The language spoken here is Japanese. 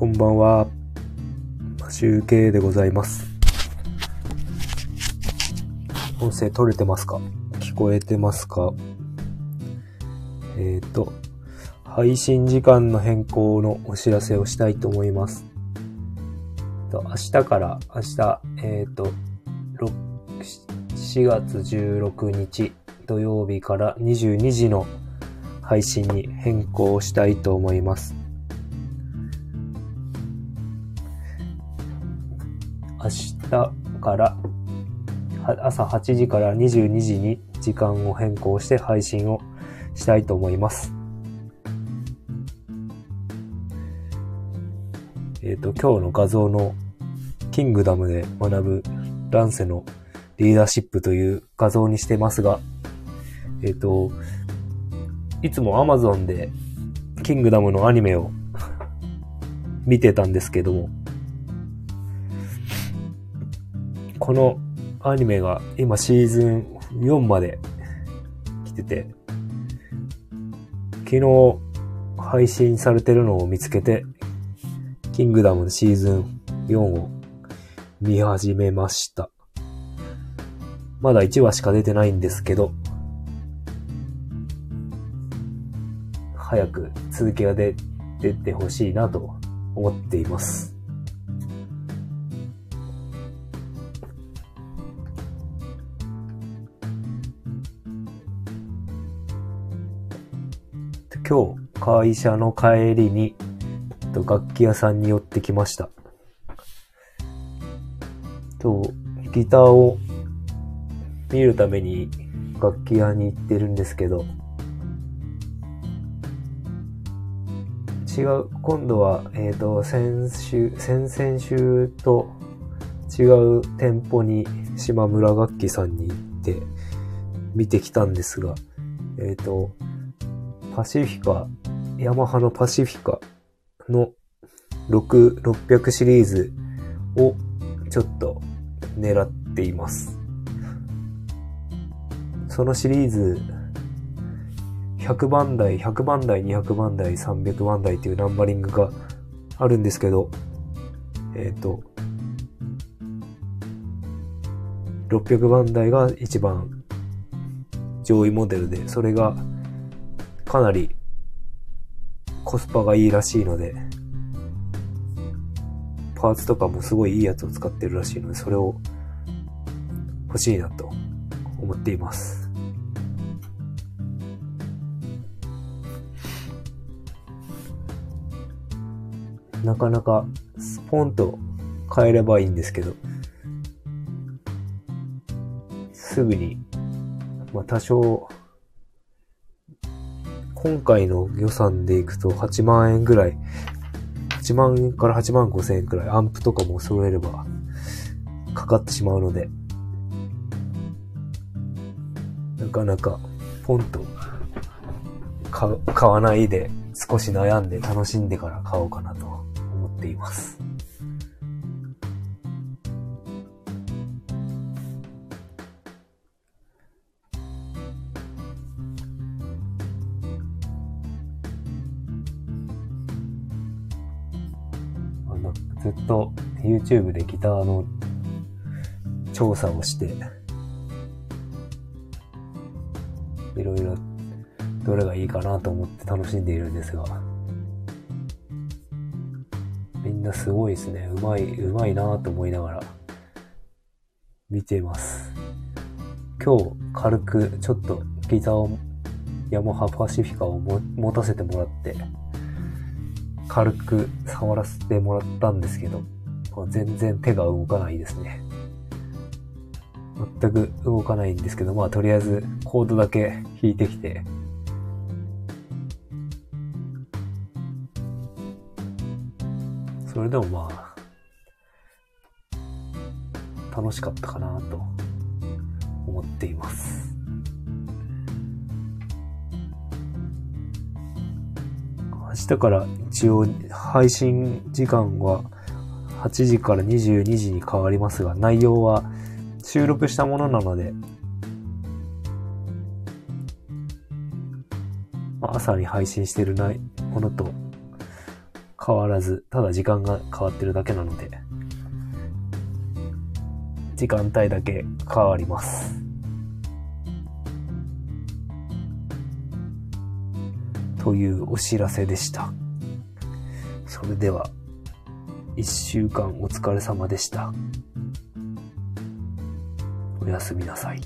こんばんは。集計でございます。音声取れてますか？聞こえてますか？えっ、と、配信時間の変更のお知らせをしたいと思います。明日から、明日、えっ、と、4月16日土曜日から22時の配信に変更したいと思います。明日から朝8時から22時に時間を変更して配信をしたいと思います。えっ、と、今日の画像のキングダムで学ぶ乱世のリーダーシップという画像にしてますが、えっ、と、いつも Amazon でキングダムのアニメを見てたんですけども、このアニメが今シーズン4まで来てて、昨日配信されてるのを見つけて、キングダムのシーズン4を見始めました。まだ1話しか出てないんですけど、早く続きが出てほしいなと思っています。今日、会社の帰りに、と楽器屋さんに寄ってきました。と、ギターを見るために楽器屋に行ってるんですけど、違う、今度は、えっ、と、先週、先々週と違う店舗に島村楽器さんに行って見てきたんですが、えっ、と、パシフィカ、ヤマハのパシフィカの6、600シリーズをちょっと狙っています。そのシリーズ、100番台、100番台、200番台、300番台っていうナンバリングがあるんですけど、えっ、と、600番台が一番上位モデルで、それがかなりコスパがいいらしいので、パーツとかもすごいいいやつを使ってるらしいので、それを欲しいなと思っています。なかなかスポンと変えればいいんですけど、すぐに、まあ多少、今回の予算でいくと8万円ぐらい、8万円から8万5千円くらい、アンプとかも揃えれば、かかってしまうので、なかなか、ポンと、買わないで、少し悩んで楽しんでから買おうかなと思っています。ずっと YouTube でギターの調査をして、いろいろどれがいいかなと思って楽しんでいるんですが、みんなすごいですね。うまい、うまいなと思いながら見ています。今日軽くちょっとギターをヤマハパシフィカを持たせてもらって、軽く触らせてもらったんですけど、全然手が動かないですね。全く動かないんですけど、まあとりあえずコードだけ弾いてきて、それでもまあ、楽しかったかなと思っています。日から一応配信時間は8時から22時に変わりますが、内容は収録したものなので、朝に配信してるないものと変わらず、ただ時間が変わってるだけなので、時間帯だけ変わります。というお知らせでした。それでは、一週間お疲れ様でした。おやすみなさい。